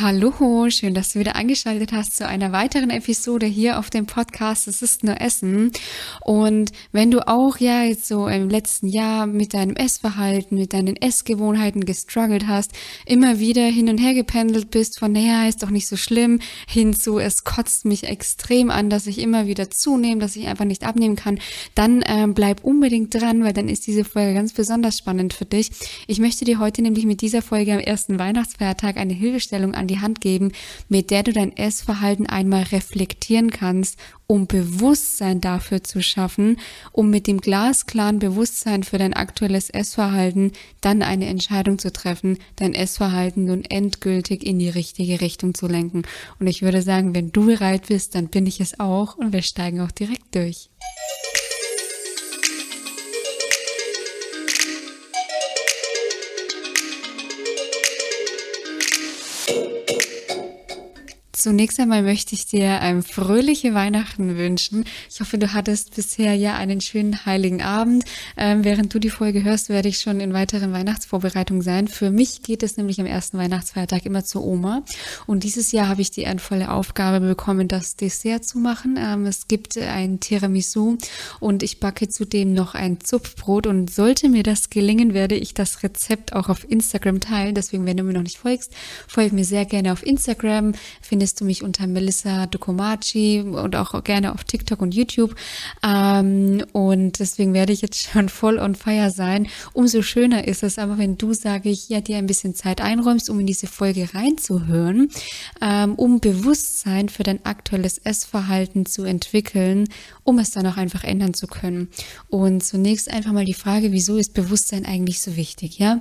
Hallo, schön, dass du wieder eingeschaltet hast zu einer weiteren Episode hier auf dem Podcast Es ist nur Essen. Und wenn du auch ja jetzt so im letzten Jahr mit deinem Essverhalten, mit deinen Essgewohnheiten gestruggelt hast, immer wieder hin und her gependelt bist von, naja, ist doch nicht so schlimm, hinzu, es kotzt mich extrem an, dass ich immer wieder zunehme, dass ich einfach nicht abnehmen kann, dann äh, bleib unbedingt dran, weil dann ist diese Folge ganz besonders spannend für dich. Ich möchte dir heute nämlich mit dieser Folge am ersten Weihnachtsfeiertag eine Hilfestellung an die Hand geben, mit der du dein Essverhalten einmal reflektieren kannst, um Bewusstsein dafür zu schaffen, um mit dem glasklaren Bewusstsein für dein aktuelles Essverhalten dann eine Entscheidung zu treffen, dein Essverhalten nun endgültig in die richtige Richtung zu lenken. Und ich würde sagen, wenn du bereit bist, dann bin ich es auch und wir steigen auch direkt durch. Zunächst einmal möchte ich dir ein fröhliche Weihnachten wünschen. Ich hoffe, du hattest bisher ja einen schönen heiligen Abend. Ähm, während du die Folge hörst, werde ich schon in weiteren Weihnachtsvorbereitungen sein. Für mich geht es nämlich am ersten Weihnachtsfeiertag immer zur Oma. Und dieses Jahr habe ich die ehrenvolle Aufgabe bekommen, das Dessert zu machen. Ähm, es gibt ein Tiramisu und ich backe zudem noch ein Zupfbrot. Und sollte mir das gelingen, werde ich das Rezept auch auf Instagram teilen. Deswegen, wenn du mir noch nicht folgst, folge mir sehr gerne auf Instagram. Findest findest du mich unter Melissa Dokomachi und auch gerne auf TikTok und YouTube. Ähm, und deswegen werde ich jetzt schon voll on fire sein. Umso schöner ist es aber, wenn du, sage ich, ja, dir ein bisschen Zeit einräumst, um in diese Folge reinzuhören, ähm, um Bewusstsein für dein aktuelles Essverhalten zu entwickeln, um es dann auch einfach ändern zu können. Und zunächst einfach mal die Frage, wieso ist Bewusstsein eigentlich so wichtig, ja?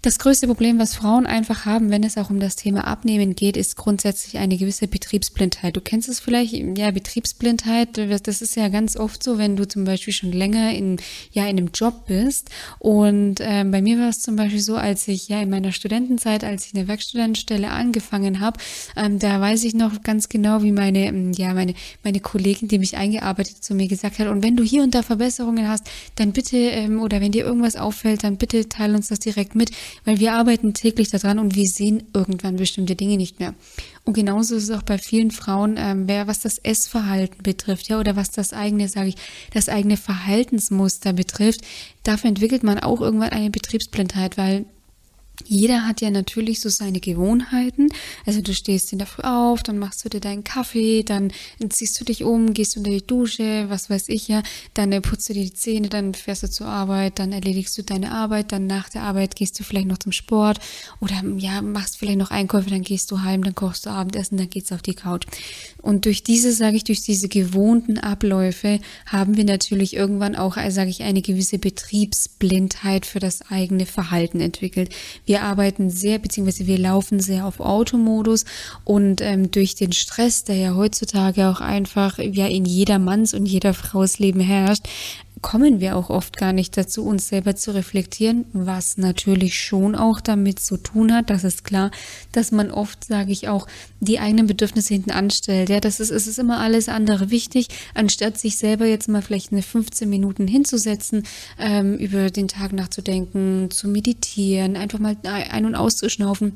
Das größte Problem, was Frauen einfach haben, wenn es auch um das Thema Abnehmen geht, ist grundsätzlich eine gewisse Betriebsblindheit. Du kennst es vielleicht, ja, Betriebsblindheit, das ist ja ganz oft so, wenn du zum Beispiel schon länger in, ja, in einem Job bist. Und äh, bei mir war es zum Beispiel so, als ich ja in meiner Studentenzeit, als ich eine Werkstudentenstelle angefangen habe, ähm, da weiß ich noch ganz genau, wie meine, ähm, ja, meine, meine Kollegin, die mich eingearbeitet, zu mir gesagt hat, und wenn du hier und da Verbesserungen hast, dann bitte, ähm, oder wenn dir irgendwas auffällt, dann bitte teile uns das direkt mit weil wir arbeiten täglich daran und wir sehen irgendwann bestimmte Dinge nicht mehr. Und genauso ist es auch bei vielen Frauen, ähm, wer, was das Essverhalten betrifft, ja, oder was das eigene, sage ich, das eigene Verhaltensmuster betrifft, dafür entwickelt man auch irgendwann eine Betriebsblindheit, weil jeder hat ja natürlich so seine Gewohnheiten. Also du stehst in der Früh auf, dann machst du dir deinen Kaffee, dann ziehst du dich um, gehst unter die Dusche, was weiß ich ja, dann äh, putzt du dir die Zähne, dann fährst du zur Arbeit, dann erledigst du deine Arbeit, dann nach der Arbeit gehst du vielleicht noch zum Sport oder ja, machst vielleicht noch Einkäufe, dann gehst du heim, dann kochst du Abendessen, dann geht's auf die Couch. Und durch diese, sage ich, durch diese gewohnten Abläufe haben wir natürlich irgendwann auch, äh, sage ich, eine gewisse Betriebsblindheit für das eigene Verhalten entwickelt. Wir arbeiten sehr, beziehungsweise wir laufen sehr auf Automodus und ähm, durch den Stress, der ja heutzutage auch einfach ja in jeder Manns und jeder Frau's Leben herrscht, kommen wir auch oft gar nicht dazu, uns selber zu reflektieren, was natürlich schon auch damit zu tun hat. Das ist klar, dass man oft, sage ich auch, die eigenen Bedürfnisse hinten anstellt. Ja, das ist, es ist immer alles andere wichtig, anstatt sich selber jetzt mal vielleicht eine 15 Minuten hinzusetzen, ähm, über den Tag nachzudenken, zu meditieren, einfach mal ein- und auszuschnaufen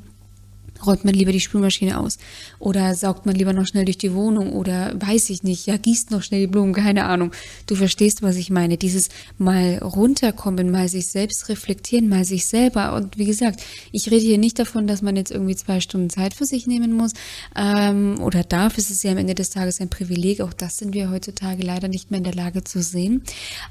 räumt man lieber die Spülmaschine aus oder saugt man lieber noch schnell durch die Wohnung oder weiß ich nicht, ja, gießt noch schnell die Blumen, keine Ahnung. Du verstehst, was ich meine. Dieses mal runterkommen, mal sich selbst reflektieren, mal sich selber. Und wie gesagt, ich rede hier nicht davon, dass man jetzt irgendwie zwei Stunden Zeit für sich nehmen muss ähm, oder darf. Es ist ja am Ende des Tages ein Privileg. Auch das sind wir heutzutage leider nicht mehr in der Lage zu sehen.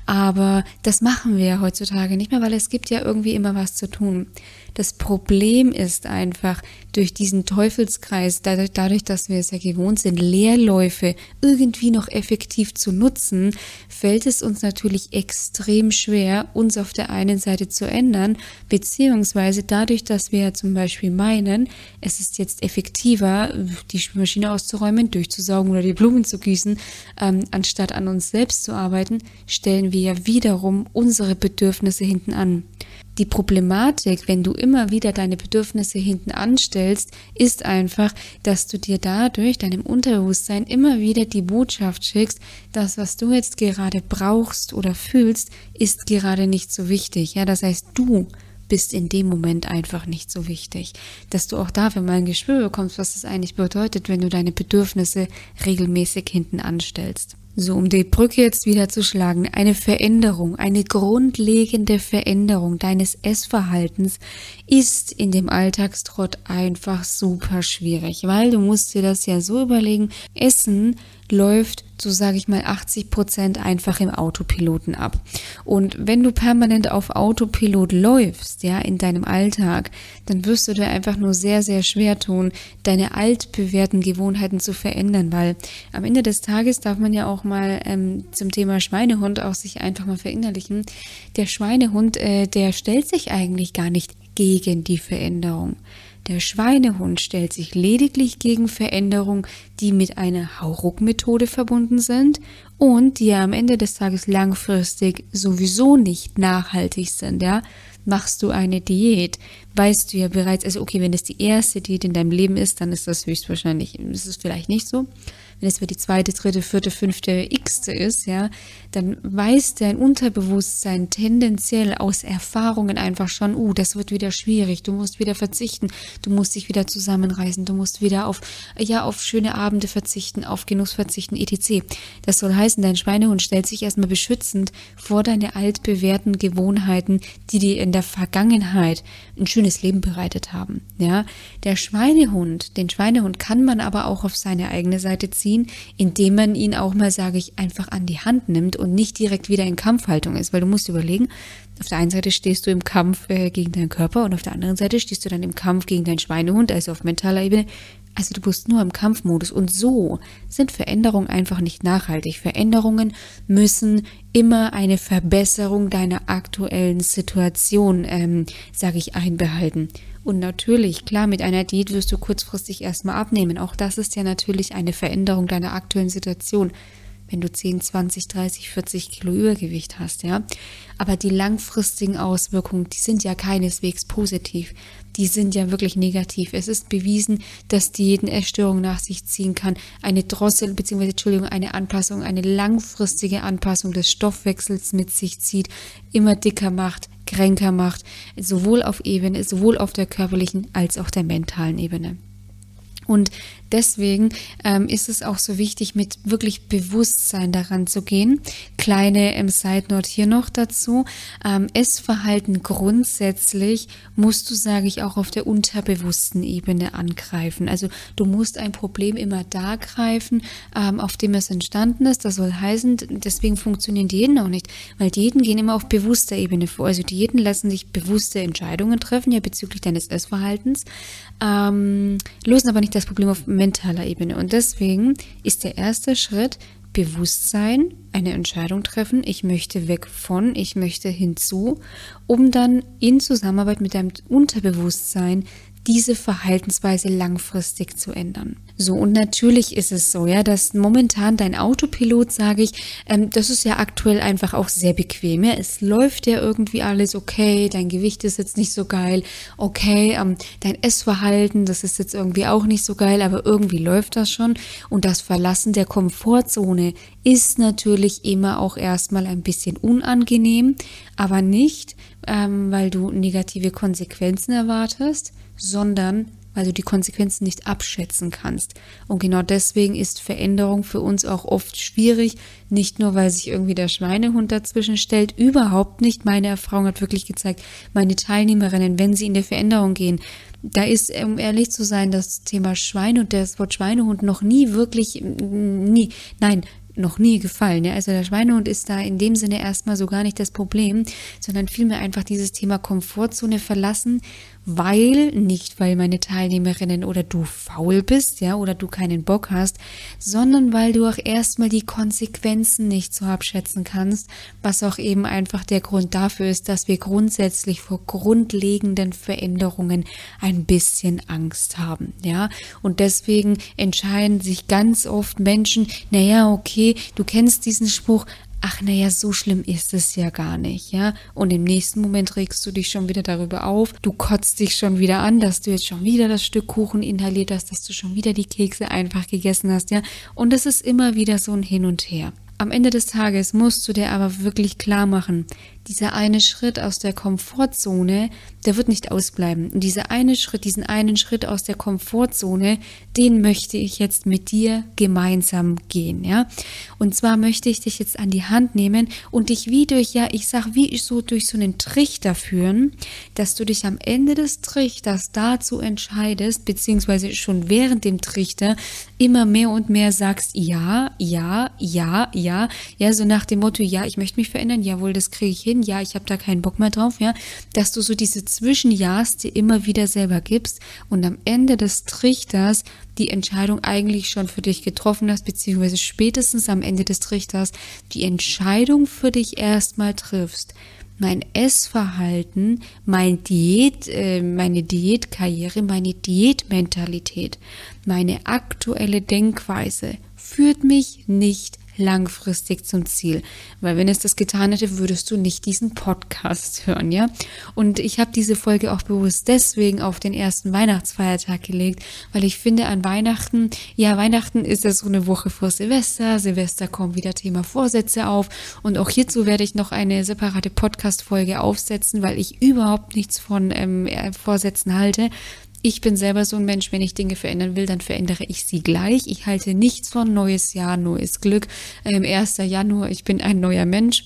Aber das machen wir heutzutage nicht mehr, weil es gibt ja irgendwie immer was zu tun. Das Problem ist einfach durch diesen Teufelskreis, dadurch, dass wir es ja gewohnt sind, Leerläufe irgendwie noch effektiv zu nutzen, fällt es uns natürlich extrem schwer, uns auf der einen Seite zu ändern, beziehungsweise dadurch, dass wir ja zum Beispiel meinen, es ist jetzt effektiver, die Spülmaschine auszuräumen, durchzusaugen oder die Blumen zu gießen, ähm, anstatt an uns selbst zu arbeiten, stellen wir ja wiederum unsere Bedürfnisse hinten an. Die Problematik, wenn du immer wieder deine Bedürfnisse hinten anstellst, ist einfach, dass du dir dadurch, deinem Unterbewusstsein, immer wieder die Botschaft schickst, das, was du jetzt gerade brauchst oder fühlst, ist gerade nicht so wichtig. Ja, das heißt, du bist in dem Moment einfach nicht so wichtig. Dass du auch dafür mal ein Gespür bekommst, was das eigentlich bedeutet, wenn du deine Bedürfnisse regelmäßig hinten anstellst. So, um die Brücke jetzt wieder zu schlagen, eine Veränderung, eine grundlegende Veränderung deines Essverhaltens ist in dem Alltagstrott einfach super schwierig, weil du musst dir das ja so überlegen, Essen läuft so sage ich mal 80 Prozent einfach im Autopiloten ab. Und wenn du permanent auf Autopilot läufst, ja, in deinem Alltag, dann wirst du dir einfach nur sehr, sehr schwer tun, deine altbewährten Gewohnheiten zu verändern, weil am Ende des Tages darf man ja auch mal ähm, zum Thema Schweinehund auch sich einfach mal verinnerlichen. Der Schweinehund, äh, der stellt sich eigentlich gar nicht gegen die Veränderung. Der Schweinehund stellt sich lediglich gegen Veränderungen, die mit einer Hauruck-Methode verbunden sind und die ja am Ende des Tages langfristig sowieso nicht nachhaltig sind, ja. Machst du eine Diät, weißt du ja bereits, also okay, wenn es die erste Diät in deinem Leben ist, dann ist das höchstwahrscheinlich, ist es vielleicht nicht so wenn es für die zweite, dritte, vierte, fünfte, x-te ist, ja, dann weiß dein Unterbewusstsein tendenziell aus Erfahrungen einfach schon, uh, das wird wieder schwierig, du musst wieder verzichten, du musst dich wieder zusammenreißen, du musst wieder auf, ja, auf schöne Abende verzichten, auf Genuss verzichten, etc. Das soll heißen, dein Schweinehund stellt sich erstmal beschützend vor deine altbewährten Gewohnheiten, die dir in der Vergangenheit ein schönes Leben bereitet haben, ja. Der Schweinehund, den Schweinehund kann man aber auch auf seine eigene Seite ziehen, ziehen, indem man ihn auch mal, sage ich, einfach an die Hand nimmt und nicht direkt wieder in Kampfhaltung ist. Weil du musst überlegen, auf der einen Seite stehst du im Kampf äh, gegen deinen Körper und auf der anderen Seite stehst du dann im Kampf gegen deinen Schweinehund, also auf mentaler Ebene. Also du bist nur im Kampfmodus und so sind Veränderungen einfach nicht nachhaltig. Veränderungen müssen immer eine Verbesserung deiner aktuellen Situation, ähm, sage ich, einbehalten. Und natürlich, klar, mit einer Diät wirst du kurzfristig erstmal abnehmen. Auch das ist ja natürlich eine Veränderung deiner aktuellen Situation, wenn du 10, 20, 30, 40 Kilo Übergewicht hast, ja. Aber die langfristigen Auswirkungen, die sind ja keineswegs positiv. Die sind ja wirklich negativ. Es ist bewiesen, dass Diäten Essstörungen nach sich ziehen kann. Eine Drossel, beziehungsweise, Entschuldigung, eine Anpassung, eine langfristige Anpassung des Stoffwechsels mit sich zieht, immer dicker macht, kränker macht, sowohl auf Ebene, sowohl auf der körperlichen als auch der mentalen Ebene. Und deswegen ähm, ist es auch so wichtig, mit wirklich Bewusstsein daran zu gehen. Kleine ähm, Side Note hier noch dazu. Ähm, Essverhalten grundsätzlich musst du, sage ich, auch auf der unterbewussten Ebene angreifen. Also du musst ein Problem immer da greifen, ähm, auf dem es entstanden ist. Das soll heißen, deswegen funktionieren Diäten auch nicht, weil Diäten gehen immer auf bewusster Ebene vor. Also Diäten lassen sich bewusste Entscheidungen treffen, ja bezüglich deines Essverhaltens, ähm, lösen aber nicht das Problem auf mentaler Ebene. Und deswegen ist der erste Schritt Bewusstsein, eine Entscheidung treffen, ich möchte weg von, ich möchte hinzu, um dann in Zusammenarbeit mit deinem Unterbewusstsein diese Verhaltensweise langfristig zu ändern. So, und natürlich ist es so, ja, dass momentan dein Autopilot, sage ich, ähm, das ist ja aktuell einfach auch sehr bequem. Ja? Es läuft ja irgendwie alles okay, dein Gewicht ist jetzt nicht so geil, okay, ähm, dein Essverhalten, das ist jetzt irgendwie auch nicht so geil, aber irgendwie läuft das schon. Und das Verlassen der Komfortzone ist natürlich immer auch erstmal ein bisschen unangenehm, aber nicht, ähm, weil du negative Konsequenzen erwartest, sondern weil du die Konsequenzen nicht abschätzen kannst. Und genau deswegen ist Veränderung für uns auch oft schwierig, nicht nur, weil sich irgendwie der Schweinehund dazwischen stellt, überhaupt nicht. Meine Erfahrung hat wirklich gezeigt, meine Teilnehmerinnen, wenn sie in der Veränderung gehen, da ist, um ehrlich zu sein, das Thema Schwein und das Wort Schweinehund noch nie wirklich, nie, nein, noch nie gefallen. Ja? Also der Schweinehund ist da in dem Sinne erstmal so gar nicht das Problem, sondern vielmehr einfach dieses Thema Komfortzone verlassen weil, nicht weil meine Teilnehmerinnen oder du faul bist, ja, oder du keinen Bock hast, sondern weil du auch erstmal die Konsequenzen nicht so abschätzen kannst, was auch eben einfach der Grund dafür ist, dass wir grundsätzlich vor grundlegenden Veränderungen ein bisschen Angst haben, ja, und deswegen entscheiden sich ganz oft Menschen, naja, okay, du kennst diesen Spruch, ach naja, so schlimm ist es ja gar nicht, ja. Und im nächsten Moment regst du dich schon wieder darüber auf, du kotzt dich schon wieder an, dass du jetzt schon wieder das Stück Kuchen inhaliert hast, dass du schon wieder die Kekse einfach gegessen hast, ja. Und es ist immer wieder so ein Hin und Her. Am Ende des Tages musst du dir aber wirklich klar machen, dieser eine Schritt aus der Komfortzone, der wird nicht ausbleiben. Und dieser eine Schritt, diesen einen Schritt aus der Komfortzone, den möchte ich jetzt mit dir gemeinsam gehen, ja. Und zwar möchte ich dich jetzt an die Hand nehmen und dich wie durch, ja, ich sag, wie so durch so einen Trichter führen, dass du dich am Ende des Trichters dazu entscheidest, beziehungsweise schon während dem Trichter immer mehr und mehr sagst, ja, ja, ja, ja, ja, so nach dem Motto, ja, ich möchte mich verändern, jawohl, das kriege ich hin, ja, ich habe da keinen Bock mehr drauf, ja, dass du so diese Zwischenja's dir immer wieder selber gibst und am Ende des Trichters die Entscheidung eigentlich schon für dich getroffen hast, beziehungsweise spätestens am Ende des Trichters die Entscheidung für dich erstmal triffst. Mein Essverhalten, mein Diät, äh, meine Diätkarriere, meine Diätmentalität, meine aktuelle Denkweise führt mich nicht langfristig zum Ziel. Weil wenn es das getan hätte, würdest du nicht diesen Podcast hören, ja? Und ich habe diese Folge auch bewusst deswegen auf den ersten Weihnachtsfeiertag gelegt, weil ich finde an Weihnachten, ja, Weihnachten ist ja so eine Woche vor Silvester. Silvester kommt wieder Thema Vorsätze auf. Und auch hierzu werde ich noch eine separate Podcast-Folge aufsetzen, weil ich überhaupt nichts von ähm, Vorsätzen halte ich bin selber so ein Mensch, wenn ich Dinge verändern will, dann verändere ich sie gleich. Ich halte nichts von neues Jahr, neues Glück. Ähm, 1. Januar, ich bin ein neuer Mensch.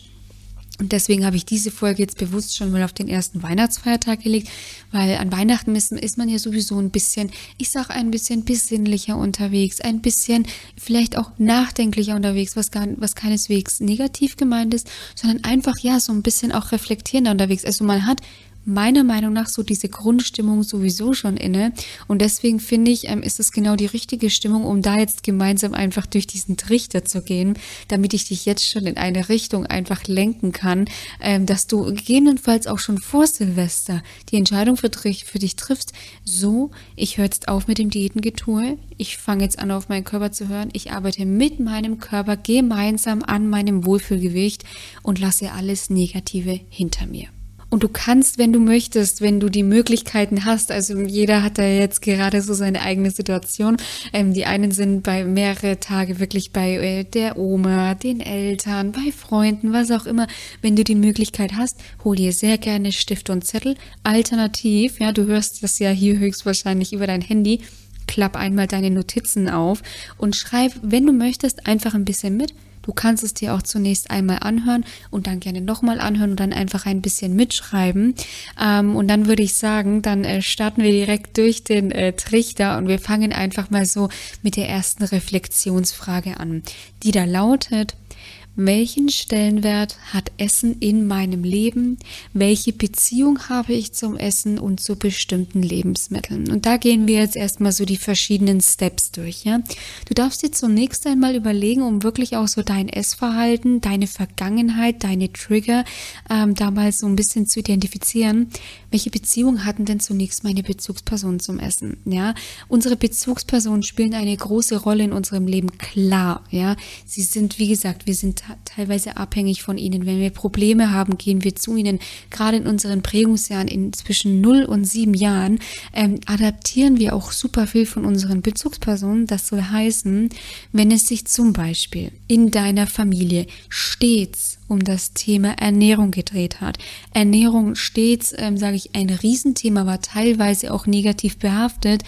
Und deswegen habe ich diese Folge jetzt bewusst schon mal auf den ersten Weihnachtsfeiertag gelegt, weil an Weihnachten ist, ist man ja sowieso ein bisschen, ich sage ein bisschen besinnlicher unterwegs, ein bisschen vielleicht auch nachdenklicher unterwegs, was gar, was keineswegs negativ gemeint ist, sondern einfach ja so ein bisschen auch reflektierender unterwegs. Also man hat meiner Meinung nach so diese Grundstimmung sowieso schon inne. Und deswegen finde ich, ähm, ist es genau die richtige Stimmung, um da jetzt gemeinsam einfach durch diesen Trichter zu gehen, damit ich dich jetzt schon in eine Richtung einfach lenken kann, ähm, dass du gegebenenfalls auch schon vor Silvester die Entscheidung für, für dich triffst, so, ich höre jetzt auf mit dem Diätengetue, ich fange jetzt an, auf meinen Körper zu hören, ich arbeite mit meinem Körper gemeinsam an meinem Wohlfühlgewicht und lasse alles Negative hinter mir. Und du kannst, wenn du möchtest, wenn du die Möglichkeiten hast, also jeder hat da jetzt gerade so seine eigene Situation. Ähm, die einen sind bei mehrere Tage wirklich bei äh, der Oma, den Eltern, bei Freunden, was auch immer. Wenn du die Möglichkeit hast, hol dir sehr gerne Stift und Zettel. Alternativ, ja, du hörst das ja hier höchstwahrscheinlich über dein Handy. Klapp einmal deine Notizen auf und schreib, wenn du möchtest, einfach ein bisschen mit Du kannst es dir auch zunächst einmal anhören und dann gerne nochmal anhören und dann einfach ein bisschen mitschreiben. Ähm, und dann würde ich sagen, dann äh, starten wir direkt durch den äh, Trichter und wir fangen einfach mal so mit der ersten Reflexionsfrage an, die da lautet, welchen Stellenwert hat Essen in meinem Leben? Welche Beziehung habe ich zum Essen und zu bestimmten Lebensmitteln? Und da gehen wir jetzt erstmal so die verschiedenen Steps durch, ja? Du darfst dir zunächst einmal überlegen, um wirklich auch so dein Essverhalten, deine Vergangenheit, deine Trigger ähm, da mal so ein bisschen zu identifizieren. Welche Beziehung hatten denn zunächst meine Bezugspersonen zum Essen? Ja, unsere Bezugspersonen spielen eine große Rolle in unserem Leben, klar, ja. Sie sind, wie gesagt, wir sind teilweise abhängig von ihnen. Wenn wir Probleme haben, gehen wir zu ihnen. Gerade in unseren Prägungsjahren, in zwischen 0 und 7 Jahren, ähm, adaptieren wir auch super viel von unseren Bezugspersonen. Das soll heißen, wenn es sich zum Beispiel in deiner Familie stets um das Thema Ernährung gedreht hat. Ernährung stets, ähm, sage ich, ein Riesenthema war, teilweise auch negativ behaftet,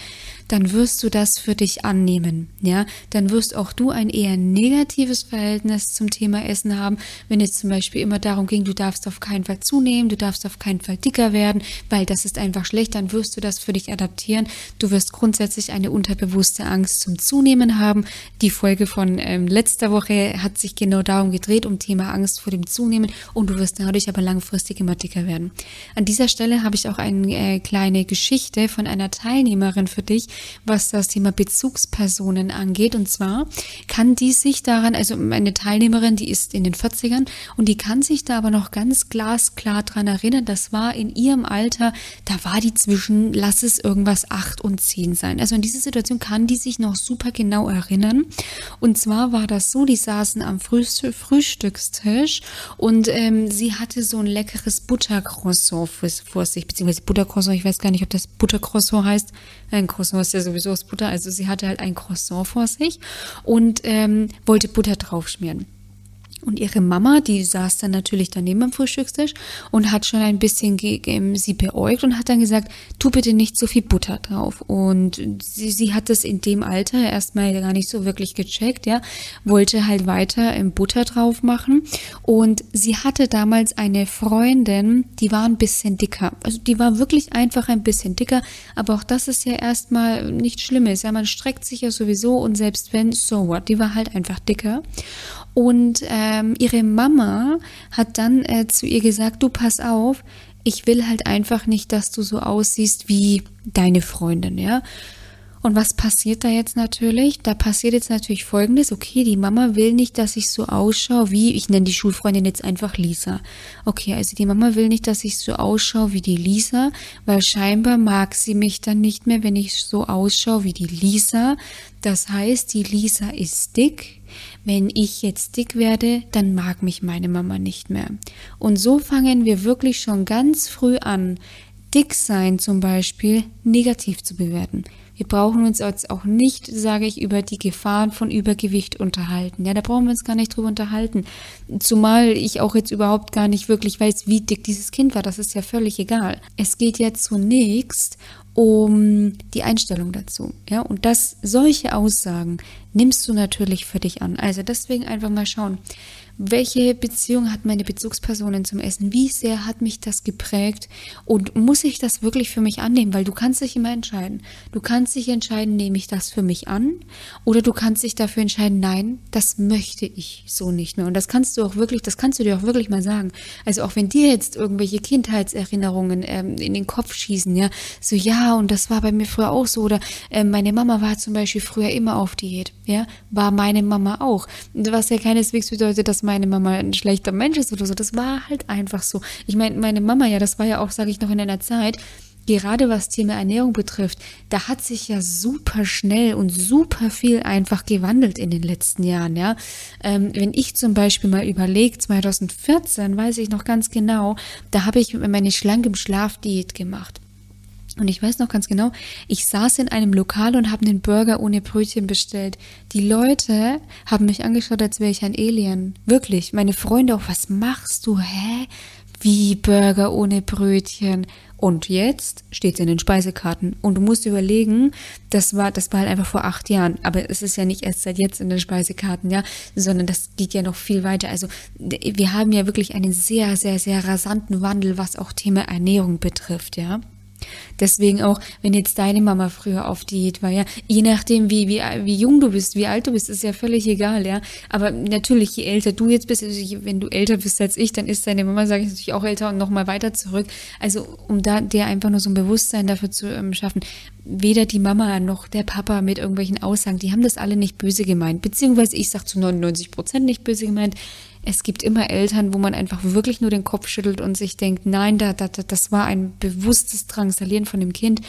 dann wirst du das für dich annehmen, ja, dann wirst auch du ein eher negatives Verhältnis zum Thema Essen haben, wenn es zum Beispiel immer darum ging, du darfst auf keinen Fall zunehmen, du darfst auf keinen Fall dicker werden, weil das ist einfach schlecht, dann wirst du das für dich adaptieren. Du wirst grundsätzlich eine unterbewusste Angst zum Zunehmen haben. Die Folge von ähm, letzter Woche hat sich genau darum gedreht, um Thema Angst vor dem Zunehmen und du wirst dadurch aber langfristig immer dicker werden. An dieser Stelle habe ich auch eine äh, kleine Geschichte von einer Teilnehmerin für dich, was das Thema Bezugspersonen angeht. Und zwar kann die sich daran, also meine Teilnehmerin, die ist in den 40ern und die kann sich da aber noch ganz glasklar dran erinnern, das war in ihrem Alter, da war die zwischen, lass es irgendwas acht und zehn sein. Also in dieser Situation kann die sich noch super genau erinnern. Und zwar war das so, die saßen am Frühstückstisch und ähm, sie hatte so ein leckeres Buttercroissant vor sich, beziehungsweise Buttercroissant, ich weiß gar nicht, ob das Buttercroissant heißt. Ein Croissant ist ja sowieso aus Butter. Also sie hatte halt ein Croissant vor sich und ähm, wollte Butter draufschmieren. Und ihre Mama, die saß dann natürlich daneben am Frühstückstisch und hat schon ein bisschen sie beäugt und hat dann gesagt, tu bitte nicht so viel Butter drauf. Und sie, sie hat das in dem Alter erstmal gar nicht so wirklich gecheckt, ja, wollte halt weiter im Butter drauf machen. Und sie hatte damals eine Freundin, die war ein bisschen dicker. Also die war wirklich einfach ein bisschen dicker, aber auch das ist ja erstmal nicht Schlimmes. Ja, man streckt sich ja sowieso und selbst wenn, so what, die war halt einfach dicker. Und ähm, ihre Mama hat dann äh, zu ihr gesagt, du pass auf, ich will halt einfach nicht, dass du so aussiehst wie deine Freundin, ja. Und was passiert da jetzt natürlich? Da passiert jetzt natürlich Folgendes. Okay, die Mama will nicht, dass ich so ausschaue wie, ich nenne die Schulfreundin jetzt einfach Lisa. Okay, also die Mama will nicht, dass ich so ausschaue wie die Lisa, weil scheinbar mag sie mich dann nicht mehr, wenn ich so ausschaue wie die Lisa. Das heißt, die Lisa ist dick. Wenn ich jetzt dick werde, dann mag mich meine Mama nicht mehr. Und so fangen wir wirklich schon ganz früh an, dick sein zum Beispiel negativ zu bewerten. Wir brauchen uns jetzt auch nicht, sage ich, über die Gefahren von Übergewicht unterhalten. Ja, da brauchen wir uns gar nicht drüber unterhalten. Zumal ich auch jetzt überhaupt gar nicht wirklich weiß, wie dick dieses Kind war. Das ist ja völlig egal. Es geht ja zunächst um die Einstellung dazu. Ja, und das, solche Aussagen nimmst du natürlich für dich an. Also deswegen einfach mal schauen. Welche Beziehung hat meine Bezugspersonin zum Essen? Wie sehr hat mich das geprägt? Und muss ich das wirklich für mich annehmen? Weil du kannst dich immer entscheiden. Du kannst dich entscheiden, nehme ich das für mich an? Oder du kannst dich dafür entscheiden, nein, das möchte ich so nicht mehr. Und das kannst du auch wirklich, das kannst du dir auch wirklich mal sagen. Also auch wenn dir jetzt irgendwelche Kindheitserinnerungen ähm, in den Kopf schießen, ja, so ja, und das war bei mir früher auch so. Oder äh, meine Mama war zum Beispiel früher immer auf Diät, ja, war meine Mama auch. Was ja keineswegs bedeutet, dass meine Mama ein schlechter Mensch ist oder so. Das war halt einfach so. Ich meine, meine Mama, ja, das war ja auch, sage ich noch, in einer Zeit, gerade was Thema Ernährung betrifft, da hat sich ja super schnell und super viel einfach gewandelt in den letzten Jahren, ja. Ähm, wenn ich zum Beispiel mal überlege, 2014, weiß ich noch ganz genau, da habe ich meine schlanke Schlafdiät gemacht. Und ich weiß noch ganz genau, ich saß in einem Lokal und habe einen Burger ohne Brötchen bestellt. Die Leute haben mich angeschaut, als wäre ich ein Alien. Wirklich. Meine Freunde auch, was machst du? Hä? Wie Burger ohne Brötchen? Und jetzt steht es in den Speisekarten. Und du musst überlegen, das war, das war halt einfach vor acht Jahren. Aber es ist ja nicht erst seit jetzt in den Speisekarten, ja, sondern das geht ja noch viel weiter. Also wir haben ja wirklich einen sehr, sehr, sehr rasanten Wandel, was auch Thema Ernährung betrifft, ja. Deswegen auch, wenn jetzt deine Mama früher auf Diät war, ja, je nachdem, wie, wie, wie jung du bist, wie alt du bist, ist ja völlig egal, ja. Aber natürlich, je älter du jetzt bist, also wenn du älter bist als ich, dann ist deine Mama, sage ich natürlich auch älter und nochmal weiter zurück. Also, um da dir einfach nur so ein Bewusstsein dafür zu ähm, schaffen, weder die Mama noch der Papa mit irgendwelchen Aussagen, die haben das alle nicht böse gemeint. Beziehungsweise ich sage zu 99 Prozent nicht böse gemeint es gibt immer Eltern, wo man einfach wirklich nur den Kopf schüttelt und sich denkt, nein, da, da, das war ein bewusstes Drangsalieren von dem Kind.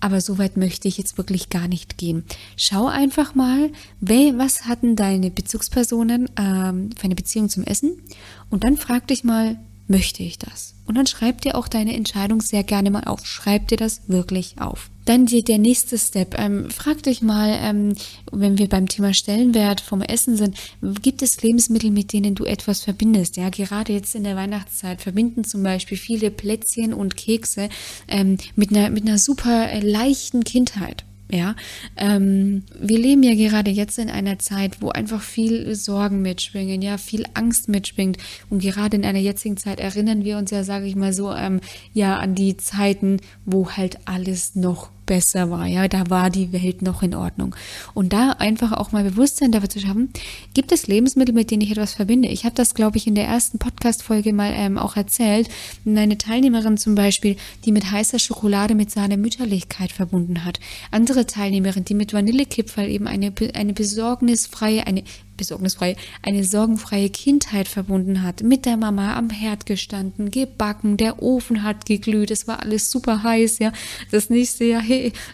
Aber so weit möchte ich jetzt wirklich gar nicht gehen. Schau einfach mal, was hatten deine Bezugspersonen ähm, für eine Beziehung zum Essen? Und dann frag dich mal, möchte ich das? Und dann schreib dir auch deine Entscheidung sehr gerne mal auf. Schreib dir das wirklich auf. Dann die, der nächste Step. Ähm, frag dich mal, ähm, wenn wir beim Thema Stellenwert vom Essen sind, gibt es Lebensmittel, mit denen du etwas verbindest? Ja, gerade jetzt in der Weihnachtszeit verbinden zum Beispiel viele Plätzchen und Kekse ähm, mit, einer, mit einer super äh, leichten Kindheit. Ja, ähm, wir leben ja gerade jetzt in einer Zeit, wo einfach viel Sorgen mitschwingen, ja, viel Angst mitschwingt. Und gerade in einer jetzigen Zeit erinnern wir uns ja, sage ich mal so, ähm, ja, an die Zeiten, wo halt alles noch besser war. Ja, da war die Welt noch in Ordnung. Und da einfach auch mal Bewusstsein dafür zu schaffen, gibt es Lebensmittel, mit denen ich etwas verbinde. Ich habe das, glaube ich, in der ersten Podcast-Folge mal ähm, auch erzählt. Eine Teilnehmerin zum Beispiel, die mit heißer Schokolade mit Sahne Mütterlichkeit verbunden hat. Andere Teilnehmerin, die mit Vanillekipferl eben eine, eine besorgnisfreie, eine besorgnisfrei, eine sorgenfreie Kindheit verbunden hat. Mit der Mama am Herd gestanden, gebacken, der Ofen hat geglüht, es war alles super heiß, ja. Das nächste Jahr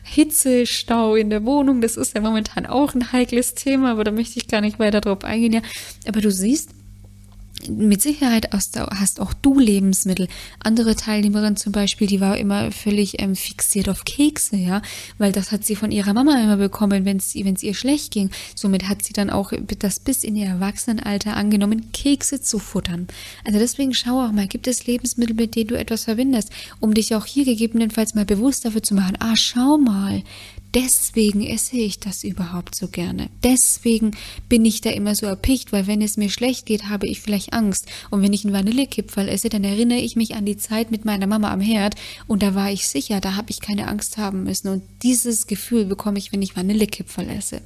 Hitzestau in der Wohnung, das ist ja momentan auch ein heikles Thema, aber da möchte ich gar nicht weiter drauf eingehen, ja. Aber du siehst, mit Sicherheit hast auch du Lebensmittel. Andere Teilnehmerin zum Beispiel, die war immer völlig ähm, fixiert auf Kekse, ja, weil das hat sie von ihrer Mama immer bekommen, wenn es ihr schlecht ging. Somit hat sie dann auch das bis in ihr Erwachsenenalter angenommen, Kekse zu futtern. Also deswegen schau auch mal, gibt es Lebensmittel, mit denen du etwas verbindest, um dich auch hier gegebenenfalls mal bewusst dafür zu machen, ah, schau mal, deswegen esse ich das überhaupt so gerne. Deswegen bin ich da immer so erpicht, weil wenn es mir schlecht geht, habe ich vielleicht Angst. Und wenn ich einen Vanillekipferl esse, dann erinnere ich mich an die Zeit mit meiner Mama am Herd und da war ich sicher, da habe ich keine Angst haben müssen. Und dieses Gefühl bekomme ich, wenn ich Vanillekipferl esse.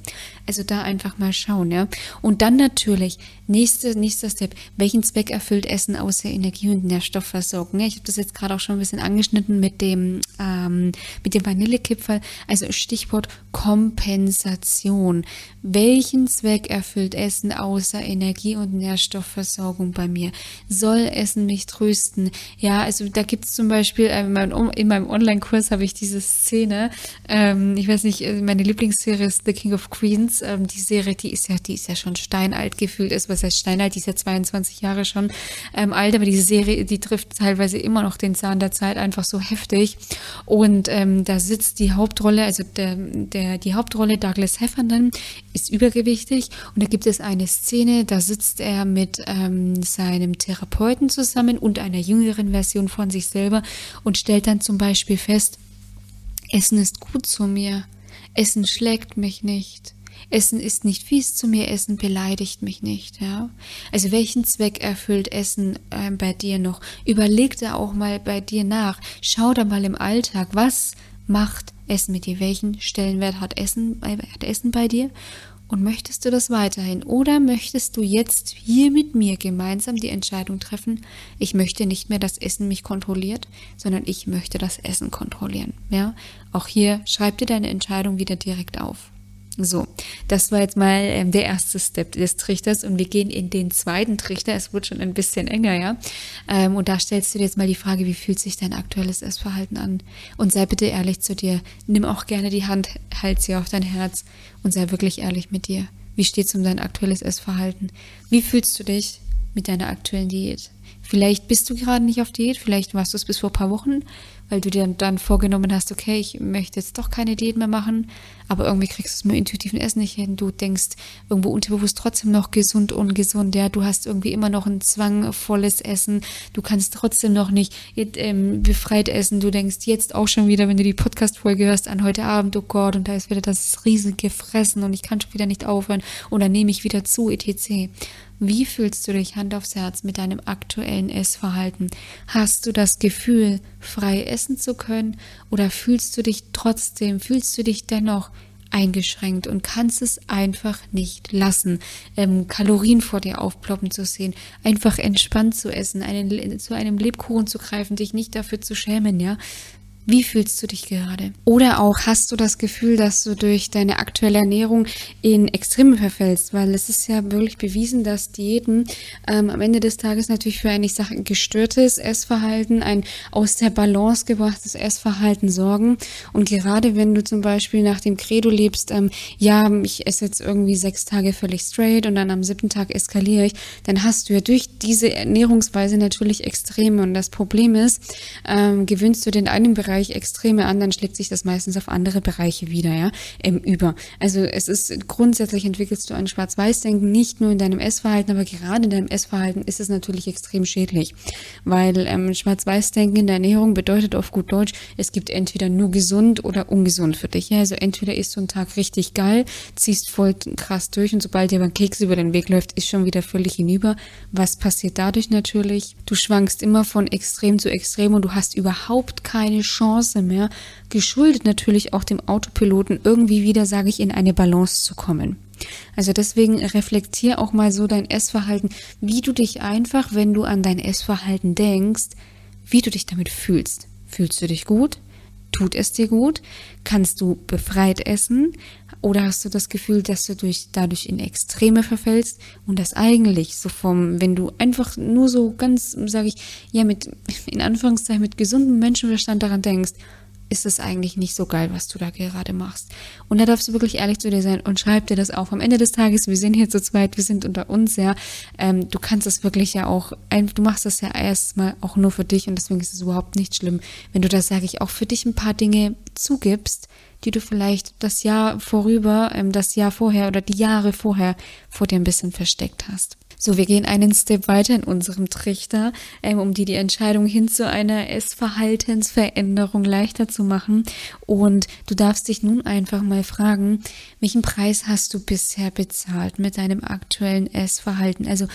Also da einfach mal schauen, ja. Und dann natürlich, nächster, nächster Step, welchen Zweck erfüllt Essen außer Energie und Nährstoffversorgung? Ich habe das jetzt gerade auch schon ein bisschen angeschnitten mit dem, ähm, mit dem Vanillekipferl. Also Stichwort Kompensation. Welchen Zweck erfüllt Essen außer Energie und Nährstoffversorgung bei mir? Soll Essen mich trösten? Ja, also da gibt es zum Beispiel, äh, in meinem, meinem Online-Kurs habe ich diese Szene, ähm, ich weiß nicht, äh, meine Lieblingsserie ist The King of Queens. Ähm, die Serie, die ist ja, die ist ja schon steinalt gefühlt, ist was heißt steinalt, die ist ja 22 Jahre schon ähm, alt, aber diese Serie, die trifft teilweise immer noch den Zahn der Zeit einfach so heftig. Und ähm, da sitzt die Hauptrolle, also der, der, die Hauptrolle Douglas Heffernan ist übergewichtig und da gibt es eine Szene, da sitzt er mit ähm, seinem Therapeuten zusammen und einer jüngeren Version von sich selber und stellt dann zum Beispiel fest, Essen ist gut zu mir, Essen schlägt mich nicht. Essen ist nicht fies zu mir, Essen beleidigt mich nicht, ja. Also welchen Zweck erfüllt Essen äh, bei dir noch? Überleg da auch mal bei dir nach. Schau da mal im Alltag, was macht Essen mit dir? Welchen Stellenwert hat Essen, hat Essen bei dir? Und möchtest du das weiterhin? Oder möchtest du jetzt hier mit mir gemeinsam die Entscheidung treffen, ich möchte nicht mehr, dass Essen mich kontrolliert, sondern ich möchte das Essen kontrollieren. Ja? Auch hier schreib dir deine Entscheidung wieder direkt auf. So, das war jetzt mal ähm, der erste Step des Trichters und wir gehen in den zweiten Trichter. Es wird schon ein bisschen enger, ja. Ähm, und da stellst du dir jetzt mal die Frage, wie fühlt sich dein aktuelles Essverhalten an? Und sei bitte ehrlich zu dir. Nimm auch gerne die Hand, halt sie auf dein Herz und sei wirklich ehrlich mit dir. Wie steht's um dein aktuelles Essverhalten? Wie fühlst du dich mit deiner aktuellen Diät? Vielleicht bist du gerade nicht auf Diät, vielleicht warst du es bis vor ein paar Wochen weil du dir dann vorgenommen hast, okay, ich möchte jetzt doch keine Diät mehr machen, aber irgendwie kriegst du es mit intuitiven Essen nicht hin. Du denkst irgendwo unterbewusst trotzdem noch gesund, ungesund, ja, du hast irgendwie immer noch ein zwangvolles Essen, du kannst trotzdem noch nicht ähm, befreit essen, du denkst jetzt auch schon wieder, wenn du die Podcast-Folge hörst, an heute Abend, oh Gott, und da ist wieder das riesige Fressen und ich kann schon wieder nicht aufhören und dann nehme ich wieder zu, etc. Wie fühlst du dich Hand aufs Herz mit deinem aktuellen Essverhalten? Hast du das Gefühl, frei essen zu können oder fühlst du dich trotzdem, fühlst du dich dennoch eingeschränkt und kannst es einfach nicht lassen, ähm, Kalorien vor dir aufploppen zu sehen, einfach entspannt zu essen, einen, zu einem Lebkuchen zu greifen, dich nicht dafür zu schämen, ja, wie fühlst du dich gerade? Oder auch hast du das Gefühl, dass du durch deine aktuelle Ernährung in Extreme verfällst? Weil es ist ja wirklich bewiesen, dass Diäten ähm, am Ende des Tages natürlich für ein, ich gestörtes Essverhalten, ein aus der Balance gebrachtes Essverhalten sorgen. Und gerade wenn du zum Beispiel nach dem Credo lebst, ähm, ja, ich esse jetzt irgendwie sechs Tage völlig straight und dann am siebten Tag eskaliere ich, dann hast du ja durch diese Ernährungsweise natürlich Extreme. Und das Problem ist, ähm, gewöhnst du den einen Bereich Bereich Extreme an, dann schlägt sich das meistens auf andere Bereiche wieder, ja, ähm, über. Also es ist grundsätzlich entwickelst du ein Schwarz-Weiß-Denken nicht nur in deinem Essverhalten, aber gerade in deinem Essverhalten ist es natürlich extrem schädlich, weil ähm, Schwarz-Weiß-Denken in der Ernährung bedeutet auf gut Deutsch, es gibt entweder nur gesund oder ungesund für dich. Ja? Also entweder isst du einen Tag richtig geil, ziehst voll krass durch und sobald dir beim Keks über den Weg läuft, ist schon wieder völlig hinüber. Was passiert dadurch natürlich? Du schwankst immer von extrem zu extrem und du hast überhaupt keine Chance Chance mehr, geschuldet natürlich auch dem Autopiloten, irgendwie wieder, sage ich, in eine Balance zu kommen. Also deswegen reflektier auch mal so dein Essverhalten, wie du dich einfach, wenn du an dein Essverhalten denkst, wie du dich damit fühlst. Fühlst du dich gut? Tut es dir gut? Kannst du befreit essen? Oder hast du das Gefühl, dass du durch, dadurch in Extreme verfällst und das eigentlich so vom, wenn du einfach nur so ganz, sage ich, ja, mit, in Anführungszeichen, mit gesundem Menschenverstand daran denkst, ist es eigentlich nicht so geil, was du da gerade machst. Und da darfst du wirklich ehrlich zu dir sein und schreib dir das auf. Am Ende des Tages, wir sind hier zu zweit, wir sind unter uns, ja. Ähm, du kannst es wirklich ja auch, du machst das ja erstmal auch nur für dich und deswegen ist es überhaupt nicht schlimm, wenn du das, sage ich, auch für dich ein paar Dinge zugibst, die du vielleicht das Jahr vorüber, ähm, das Jahr vorher oder die Jahre vorher vor dir ein bisschen versteckt hast. So, wir gehen einen Step weiter in unserem Trichter, ähm, um dir die Entscheidung hin zu einer Essverhaltensveränderung leichter zu machen. Und du darfst dich nun einfach mal fragen, welchen Preis hast du bisher bezahlt mit deinem aktuellen Essverhalten? Also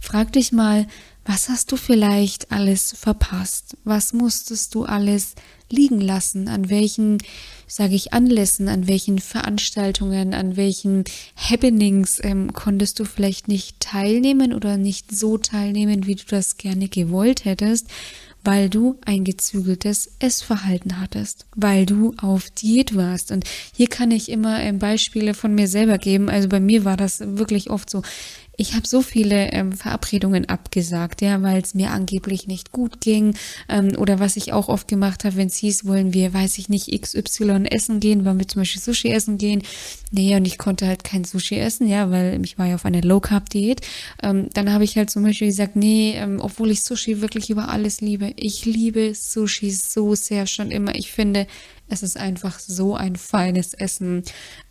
frag dich mal, was hast du vielleicht alles verpasst? Was musstest du alles liegen lassen? An welchen, sage ich, Anlässen, an welchen Veranstaltungen, an welchen Happenings ähm, konntest du vielleicht nicht teilnehmen oder nicht so teilnehmen, wie du das gerne gewollt hättest? weil du ein gezügeltes Essverhalten hattest, weil du auf Diät warst. Und hier kann ich immer ähm, Beispiele von mir selber geben. Also bei mir war das wirklich oft so ich habe so viele ähm, Verabredungen abgesagt, ja, weil es mir angeblich nicht gut ging. Ähm, oder was ich auch oft gemacht habe, wenn es hieß, wollen wir, weiß ich nicht, XY essen gehen, wollen wir zum Beispiel Sushi essen gehen. Nee, und ich konnte halt kein Sushi essen, ja, weil ich war ja auf einer Low-Carb-Diät. Ähm, dann habe ich halt zum Beispiel gesagt, nee, ähm, obwohl ich Sushi wirklich über alles liebe. Ich liebe Sushi so sehr schon immer. Ich finde, es ist einfach so ein feines Essen.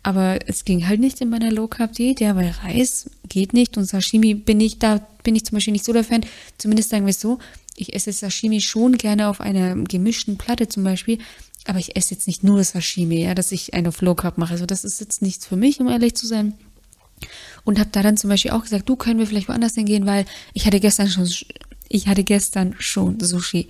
Aber es ging halt nicht in meiner Low Carb Diät, ja, weil Reis geht nicht und Sashimi bin ich da, bin ich zum Beispiel nicht so der Fan. Zumindest sagen wir es so. Ich esse Sashimi schon gerne auf einer gemischten Platte zum Beispiel. Aber ich esse jetzt nicht nur Sashimi, ja, dass ich einen auf Low Carb mache. Also das ist jetzt nichts für mich, um ehrlich zu sein. Und habe da dann zum Beispiel auch gesagt, du können wir vielleicht woanders hingehen, weil ich hatte gestern schon, ich hatte gestern schon Sushi.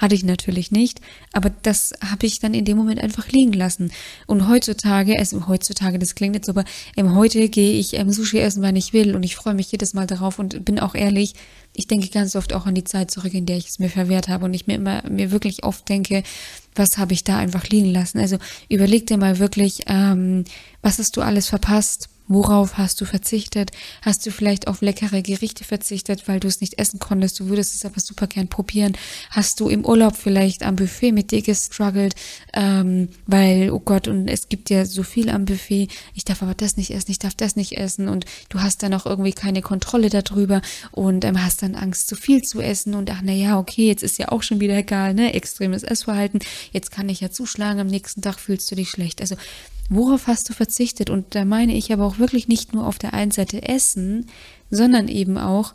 Hatte ich natürlich nicht, aber das habe ich dann in dem Moment einfach liegen lassen. Und heutzutage, also heutzutage, das klingt jetzt so, aber ähm, heute gehe ich ähm, Sushi essen, wann ich will und ich freue mich jedes Mal darauf und bin auch ehrlich, ich denke ganz oft auch an die Zeit zurück, in der ich es mir verwehrt habe und ich mir immer, mir wirklich oft denke, was habe ich da einfach liegen lassen? Also überleg dir mal wirklich, ähm, was hast du alles verpasst? Worauf hast du verzichtet? Hast du vielleicht auf leckere Gerichte verzichtet, weil du es nicht essen konntest? Du würdest es aber super gern probieren. Hast du im Urlaub vielleicht am Buffet mit dir gestruggelt, ähm, weil, oh Gott, und es gibt ja so viel am Buffet. Ich darf aber das nicht essen, ich darf das nicht essen und du hast dann auch irgendwie keine Kontrolle darüber und ähm, hast dann Angst, zu viel zu essen und ach, na ja, okay, jetzt ist ja auch schon wieder egal, ne? Extremes Essverhalten. Jetzt kann ich ja zuschlagen, am nächsten Tag fühlst du dich schlecht. Also Worauf hast du verzichtet? Und da meine ich aber auch wirklich nicht nur auf der einen Seite Essen, sondern eben auch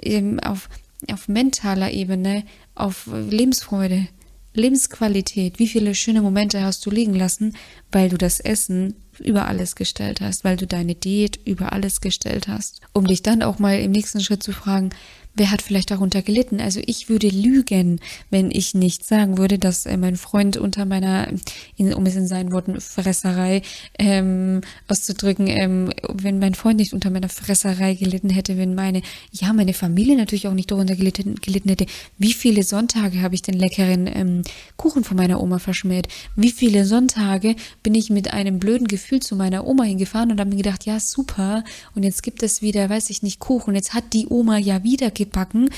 eben auf, auf mentaler Ebene, auf Lebensfreude, Lebensqualität. Wie viele schöne Momente hast du liegen lassen, weil du das Essen über alles gestellt hast, weil du deine Diät über alles gestellt hast. Um dich dann auch mal im nächsten Schritt zu fragen, wer hat vielleicht darunter gelitten? Also ich würde lügen, wenn ich nicht sagen würde, dass äh, mein Freund unter meiner, in, um es in seinen Worten, Fresserei ähm, auszudrücken, ähm, wenn mein Freund nicht unter meiner Fresserei gelitten hätte, wenn meine, ja, meine Familie natürlich auch nicht darunter gelitten, gelitten hätte. Wie viele Sonntage habe ich den leckeren ähm, Kuchen von meiner Oma verschmäht? Wie viele Sonntage bin ich mit einem blöden Gefühl zu meiner Oma hingefahren und habe mir gedacht, ja, super, und jetzt gibt es wieder, weiß ich nicht, Kuchen. Jetzt hat die Oma ja wieder gebacken.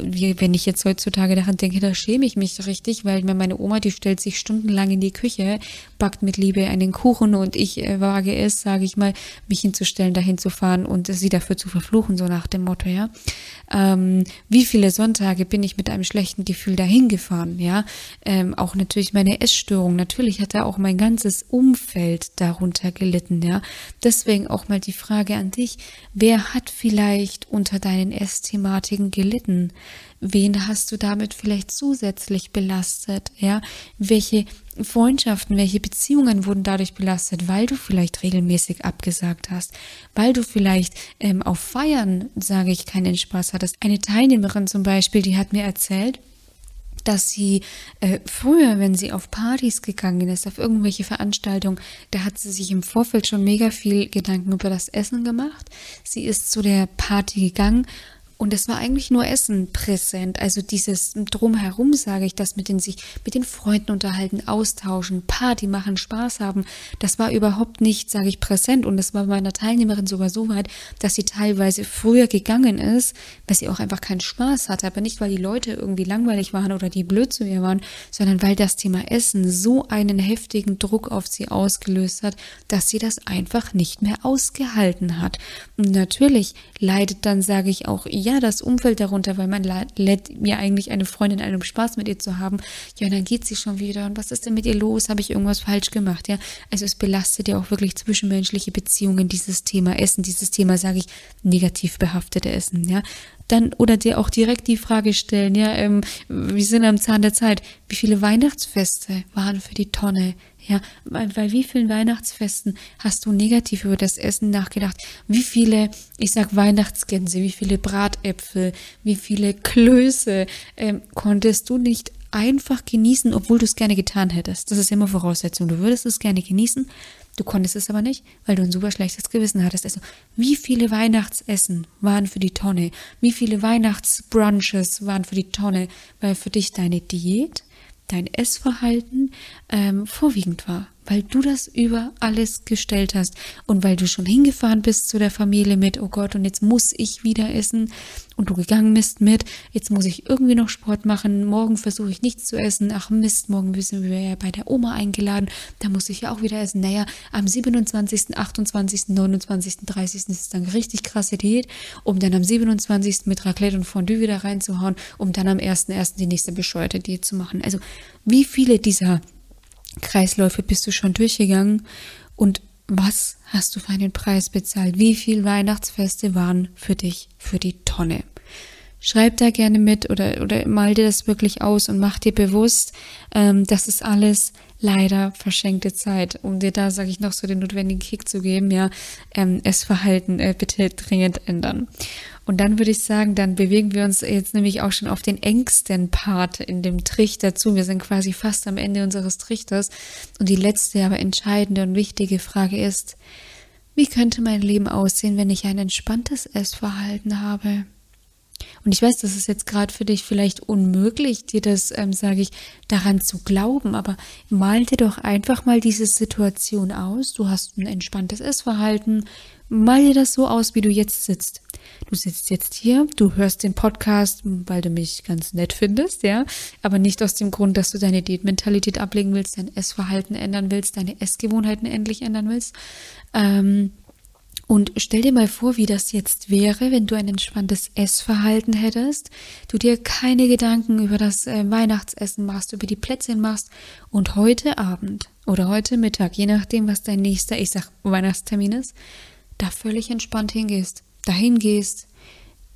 Wie, wenn ich jetzt heutzutage daran denke, da schäme ich mich richtig, weil meine Oma, die stellt sich stundenlang in die Küche, backt mit Liebe einen Kuchen und ich äh, wage es, sage ich mal, mich hinzustellen, dahin zu fahren und sie dafür zu verfluchen, so nach dem Motto, ja. Ähm, wie viele Sonntage bin ich mit einem schlechten Gefühl dahin gefahren, ja. Ähm, auch natürlich meine Essstörung, natürlich hat da auch mein ganzes Umfeld darunter gelitten, ja. Deswegen auch mal die Frage an dich, wer hat vielleicht unter deinen Essthematiken gelitten? Wen hast du damit vielleicht zusätzlich belastet? Ja, welche Freundschaften, welche Beziehungen wurden dadurch belastet, weil du vielleicht regelmäßig abgesagt hast, weil du vielleicht ähm, auf Feiern, sage ich, keinen Spaß hattest. Eine Teilnehmerin zum Beispiel, die hat mir erzählt, dass sie äh, früher, wenn sie auf Partys gegangen ist, auf irgendwelche Veranstaltungen, da hat sie sich im Vorfeld schon mega viel Gedanken über das Essen gemacht. Sie ist zu der Party gegangen Und es war eigentlich nur Essen präsent. Also dieses Drumherum, sage ich, das mit den sich mit den Freunden unterhalten, austauschen, Party machen, Spaß haben, das war überhaupt nicht, sage ich, präsent. Und das war meiner Teilnehmerin sogar so weit, dass sie teilweise früher gegangen ist, weil sie auch einfach keinen Spaß hatte. Aber nicht, weil die Leute irgendwie langweilig waren oder die blöd zu ihr waren, sondern weil das Thema Essen so einen heftigen Druck auf sie ausgelöst hat, dass sie das einfach nicht mehr ausgehalten hat. Und natürlich leidet dann, sage ich auch, ja, das Umfeld darunter, weil man lädt ja eigentlich eine Freundin ein, um Spaß mit ihr zu haben. Ja, und dann geht sie schon wieder. Und was ist denn mit ihr los? Habe ich irgendwas falsch gemacht? Ja, also es belastet ja auch wirklich zwischenmenschliche Beziehungen, dieses Thema Essen, dieses Thema, sage ich, negativ behaftete Essen. Ja, dann oder dir auch direkt die Frage stellen, ja, ähm, wir sind am Zahn der Zeit. Wie viele Weihnachtsfeste waren für die Tonne? Ja, bei wie vielen Weihnachtsfesten hast du negativ über das Essen nachgedacht? Wie viele, ich sag Weihnachtsgänse, wie viele Bratäpfel, wie viele Klöße ähm, konntest du nicht einfach genießen, obwohl du es gerne getan hättest? Das ist immer Voraussetzung. Du würdest es gerne genießen, du konntest es aber nicht, weil du ein super schlechtes Gewissen hattest. Also, wie viele Weihnachtsessen waren für die Tonne? Wie viele Weihnachtsbrunches waren für die Tonne? Weil für dich deine Diät dein Essverhalten ähm, vorwiegend war weil du das über alles gestellt hast und weil du schon hingefahren bist zu der Familie mit, oh Gott, und jetzt muss ich wieder essen und du gegangen bist mit, jetzt muss ich irgendwie noch Sport machen, morgen versuche ich nichts zu essen, ach Mist, morgen müssen wir ja bei der Oma eingeladen, da muss ich ja auch wieder essen. Naja, am 27., 28., 29., 30. ist es dann richtig krasse Diät, um dann am 27. mit Raclette und Fondue wieder reinzuhauen, um dann am 1.1. die nächste bescheuerte Diät zu machen. Also wie viele dieser Kreisläufe bist du schon durchgegangen und was hast du für einen Preis bezahlt? Wie viel Weihnachtsfeste waren für dich für die Tonne? Schreib da gerne mit oder, oder mal dir das wirklich aus und mach dir bewusst, ähm, das ist alles leider verschenkte Zeit, um dir da, sage ich noch, so den notwendigen Kick zu geben, ja, ähm, Essverhalten äh, bitte dringend ändern. Und dann würde ich sagen, dann bewegen wir uns jetzt nämlich auch schon auf den engsten Part in dem Trichter zu. Wir sind quasi fast am Ende unseres Trichters. Und die letzte, aber entscheidende und wichtige Frage ist, wie könnte mein Leben aussehen, wenn ich ein entspanntes Essverhalten habe? Und ich weiß, das ist jetzt gerade für dich vielleicht unmöglich, dir das, ähm, sage ich, daran zu glauben, aber mal dir doch einfach mal diese Situation aus. Du hast ein entspanntes Essverhalten. Mal dir das so aus, wie du jetzt sitzt. Du sitzt jetzt hier, du hörst den Podcast, weil du mich ganz nett findest, ja, aber nicht aus dem Grund, dass du deine Diätmentalität ablegen willst, dein Essverhalten ändern willst, deine Essgewohnheiten endlich ändern willst. Ähm, und stell dir mal vor, wie das jetzt wäre, wenn du ein entspanntes Essverhalten hättest, du dir keine Gedanken über das äh, Weihnachtsessen machst, über die Plätzchen machst und heute Abend oder heute Mittag, je nachdem, was dein nächster, ich sag, Weihnachtstermin ist, da völlig entspannt hingehst dahin gehst,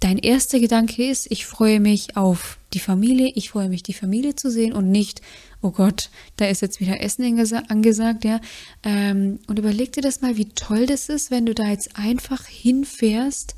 dein erster Gedanke ist, ich freue mich auf die Familie, ich freue mich, die Familie zu sehen und nicht, oh Gott, da ist jetzt wieder Essen angesagt, ja. Ähm, und überleg dir das mal, wie toll das ist, wenn du da jetzt einfach hinfährst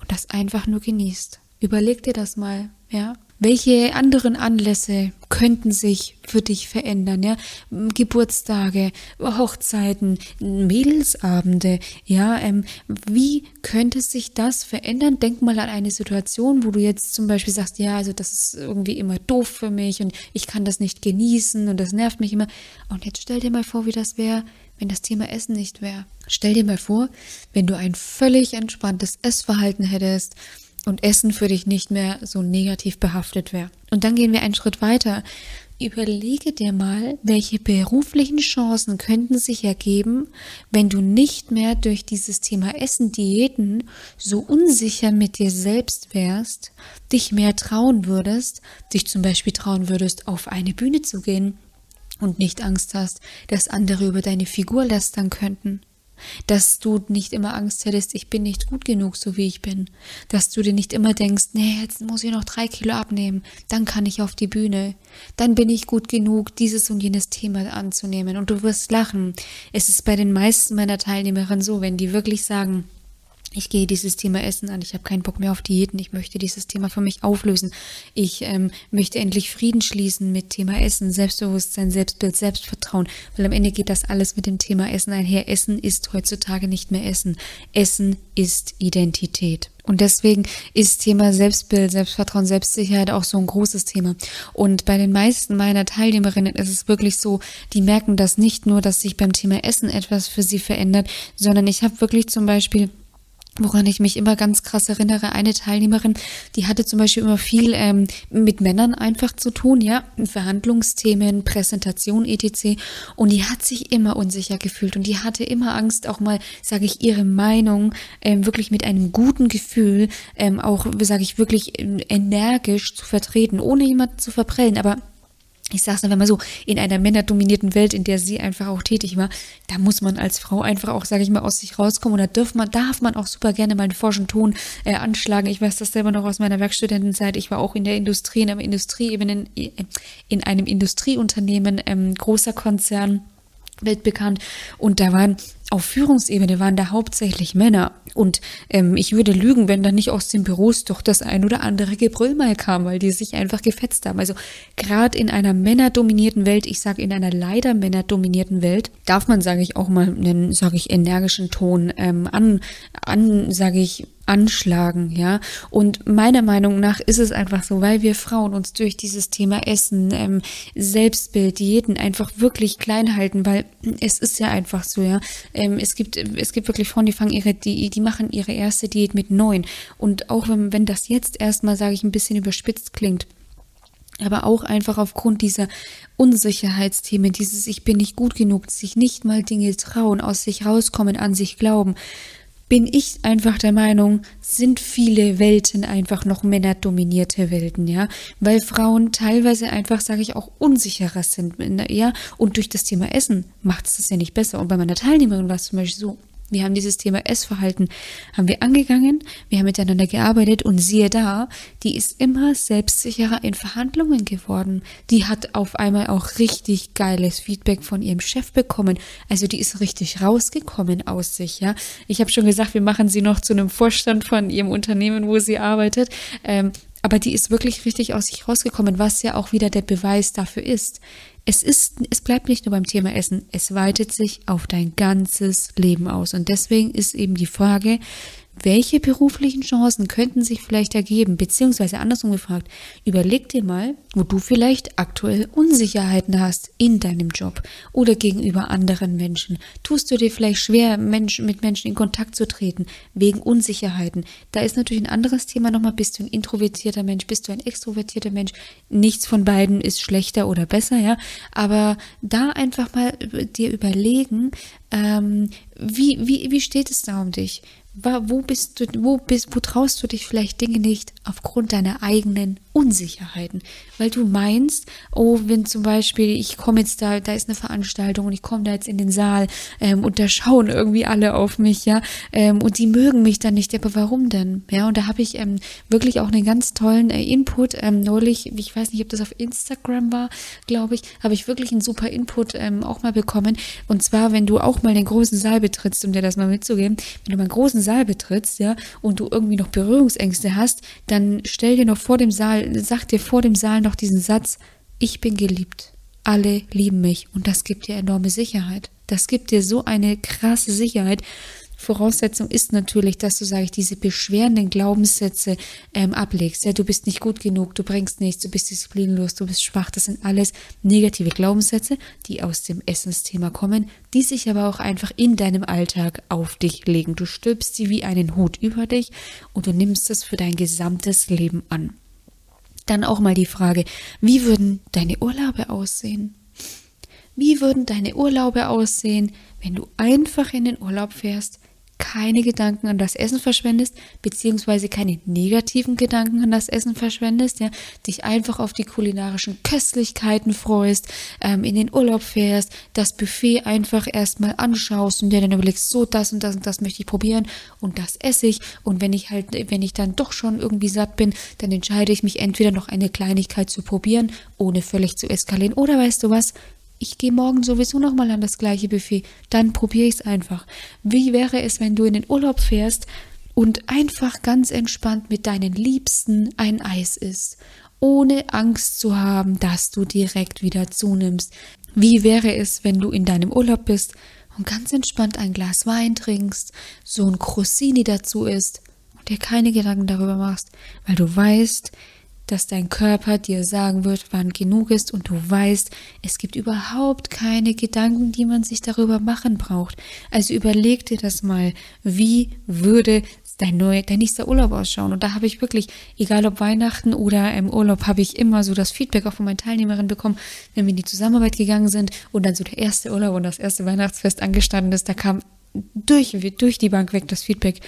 und das einfach nur genießt. Überleg dir das mal, ja. Welche anderen Anlässe könnten sich für dich verändern, ja? Geburtstage, Hochzeiten, Mädelsabende, ja? Ähm, wie könnte sich das verändern? Denk mal an eine Situation, wo du jetzt zum Beispiel sagst, ja, also das ist irgendwie immer doof für mich und ich kann das nicht genießen und das nervt mich immer. Und jetzt stell dir mal vor, wie das wäre, wenn das Thema Essen nicht wäre. Stell dir mal vor, wenn du ein völlig entspanntes Essverhalten hättest, und Essen für dich nicht mehr so negativ behaftet wäre. Und dann gehen wir einen Schritt weiter. Überlege dir mal, welche beruflichen Chancen könnten sich ergeben, wenn du nicht mehr durch dieses Thema Essen, Diäten so unsicher mit dir selbst wärst, dich mehr trauen würdest, dich zum Beispiel trauen würdest, auf eine Bühne zu gehen und nicht Angst hast, dass andere über deine Figur lästern könnten dass du nicht immer Angst hättest, ich bin nicht gut genug, so wie ich bin, dass du dir nicht immer denkst, nee, jetzt muss ich noch drei Kilo abnehmen, dann kann ich auf die Bühne, dann bin ich gut genug, dieses und jenes Thema anzunehmen. Und du wirst lachen. Es ist bei den meisten meiner Teilnehmerinnen so, wenn die wirklich sagen, ich gehe dieses Thema Essen an, ich habe keinen Bock mehr auf Diäten, ich möchte dieses Thema für mich auflösen. Ich ähm, möchte endlich Frieden schließen mit Thema Essen, Selbstbewusstsein, Selbstbild, Selbstvertrauen, weil am Ende geht das alles mit dem Thema Essen einher. Essen ist heutzutage nicht mehr Essen. Essen ist Identität. Und deswegen ist Thema Selbstbild, Selbstvertrauen, Selbstsicherheit auch so ein großes Thema. Und bei den meisten meiner Teilnehmerinnen ist es wirklich so, die merken das nicht nur, dass sich beim Thema Essen etwas für sie verändert, sondern ich habe wirklich zum Beispiel Woran ich mich immer ganz krass erinnere, eine Teilnehmerin, die hatte zum Beispiel immer viel ähm, mit Männern einfach zu tun, ja, Verhandlungsthemen, Präsentation, etc. Und die hat sich immer unsicher gefühlt und die hatte immer Angst, auch mal, sage ich, ihre Meinung ähm, wirklich mit einem guten Gefühl, ähm, auch, sage ich, wirklich ähm, energisch zu vertreten, ohne jemanden zu verprellen, aber ich sag's einfach mal so, in einer männerdominierten Welt, in der sie einfach auch tätig war, da muss man als Frau einfach auch, sage ich mal, aus sich rauskommen. Und da darf man, darf man auch super gerne mal einen forschen Ton äh, anschlagen. Ich weiß das selber noch aus meiner Werkstudentenzeit. Ich war auch in der Industrie, in einem Industrieebene, in einem Industrieunternehmen, ähm, großer Konzern weltbekannt. Und da waren auf Führungsebene waren da hauptsächlich Männer. Und ähm, ich würde lügen, wenn da nicht aus den Büros doch das ein oder andere Gebrüll mal kam, weil die sich einfach gefetzt haben. Also gerade in einer männerdominierten Welt, ich sage in einer leider männerdominierten Welt, darf man, sage ich auch mal, einen, sage ich, energischen Ton ähm, an, an sage ich, anschlagen, ja. Und meiner Meinung nach ist es einfach so, weil wir Frauen uns durch dieses Thema Essen, ähm, Selbstbild, Diäten einfach wirklich klein halten, weil es ist ja einfach so, ja. Ähm, es gibt, es gibt wirklich Frauen, die fangen ihre, die, die machen ihre erste Diät mit neun. Und auch wenn, wenn das jetzt erstmal, sage ich, ein bisschen überspitzt klingt, aber auch einfach aufgrund dieser Unsicherheitsthemen, dieses Ich bin nicht gut genug, sich nicht mal Dinge trauen, aus sich rauskommen, an sich glauben, bin ich einfach der Meinung, sind viele Welten einfach noch männerdominierte Welten, ja, weil Frauen teilweise einfach, sage ich, auch unsicherer sind, ja, und durch das Thema Essen macht es das ja nicht besser. Und bei meiner Teilnehmerin war es zum Beispiel so, wir haben dieses Thema Essverhalten, haben wir angegangen, wir haben miteinander gearbeitet und siehe da, die ist immer selbstsicherer in Verhandlungen geworden. Die hat auf einmal auch richtig geiles Feedback von ihrem Chef bekommen. Also die ist richtig rausgekommen aus sich, ja. Ich habe schon gesagt, wir machen sie noch zu einem Vorstand von ihrem Unternehmen, wo sie arbeitet. Ähm, aber die ist wirklich richtig aus sich rausgekommen, was ja auch wieder der Beweis dafür ist. Es ist, es bleibt nicht nur beim Thema Essen, es weitet sich auf dein ganzes Leben aus. Und deswegen ist eben die Frage, welche beruflichen Chancen könnten sich vielleicht ergeben? Beziehungsweise andersrum gefragt, überleg dir mal, wo du vielleicht aktuell Unsicherheiten hast in deinem Job oder gegenüber anderen Menschen. Tust du dir vielleicht schwer, Menschen, mit Menschen in Kontakt zu treten, wegen Unsicherheiten? Da ist natürlich ein anderes Thema nochmal, bist du ein introvertierter Mensch, bist du ein extrovertierter Mensch? Nichts von beiden ist schlechter oder besser, ja. Aber da einfach mal dir überlegen, ähm, wie, wie, wie steht es da um dich? Wo bist du, wo bist, wo traust du dich vielleicht Dinge nicht aufgrund deiner eigenen Unsicherheiten? Weil du meinst, oh, wenn zum Beispiel ich komme jetzt da, da ist eine Veranstaltung und ich komme da jetzt in den Saal ähm, und da schauen irgendwie alle auf mich, ja, ähm, und die mögen mich dann nicht, aber warum denn? Ja, und da habe ich ähm, wirklich auch einen ganz tollen äh, Input ähm, neulich, ich weiß nicht, ob das auf Instagram war, glaube ich, habe ich wirklich einen super Input ähm, auch mal bekommen. Und zwar, wenn du auch mal den großen Saal betrittst, um dir das mal mitzugeben, wenn du mal einen großen Saal betrittst, ja, und du irgendwie noch Berührungsängste hast, dann stell dir noch vor dem Saal, sag dir vor dem Saal noch diesen Satz, ich bin geliebt. Alle lieben mich. Und das gibt dir enorme Sicherheit. Das gibt dir so eine krasse Sicherheit. Voraussetzung ist natürlich, dass du, sage ich, diese beschwerenden Glaubenssätze ähm, ablegst. Ja, du bist nicht gut genug, du bringst nichts, du bist disziplinlos, du bist schwach. Das sind alles negative Glaubenssätze, die aus dem Essensthema kommen, die sich aber auch einfach in deinem Alltag auf dich legen. Du stülpst sie wie einen Hut über dich und du nimmst es für dein gesamtes Leben an. Dann auch mal die Frage, wie würden deine Urlaube aussehen? Wie würden deine Urlaube aussehen, wenn du einfach in den Urlaub fährst, keine Gedanken an das Essen verschwendest, beziehungsweise keine negativen Gedanken an das Essen verschwendest, ja, dich einfach auf die kulinarischen Köstlichkeiten freust, ähm, in den Urlaub fährst, das Buffet einfach erstmal anschaust und dir dann überlegst, so das und das und das möchte ich probieren und das esse ich. Und wenn ich halt, wenn ich dann doch schon irgendwie satt bin, dann entscheide ich mich entweder noch eine Kleinigkeit zu probieren, ohne völlig zu eskalieren. Oder weißt du was, ich gehe morgen sowieso nochmal an das gleiche Buffet, dann probiere ich es einfach. Wie wäre es, wenn du in den Urlaub fährst und einfach ganz entspannt mit deinen Liebsten ein Eis isst, ohne Angst zu haben, dass du direkt wieder zunimmst. Wie wäre es, wenn du in deinem Urlaub bist und ganz entspannt ein Glas Wein trinkst, so ein Crostini dazu isst und dir keine Gedanken darüber machst, weil du weißt, dass dein Körper dir sagen wird, wann genug ist und du weißt, es gibt überhaupt keine Gedanken, die man sich darüber machen braucht. Also überleg dir das mal, wie würde dein, neu, dein nächster Urlaub ausschauen? Und da habe ich wirklich, egal ob Weihnachten oder im Urlaub, habe ich immer so das Feedback auch von meinen Teilnehmerinnen bekommen, wenn wir in die Zusammenarbeit gegangen sind und dann so der erste Urlaub und das erste Weihnachtsfest angestanden ist, da kam durch, durch die Bank weg das Feedback.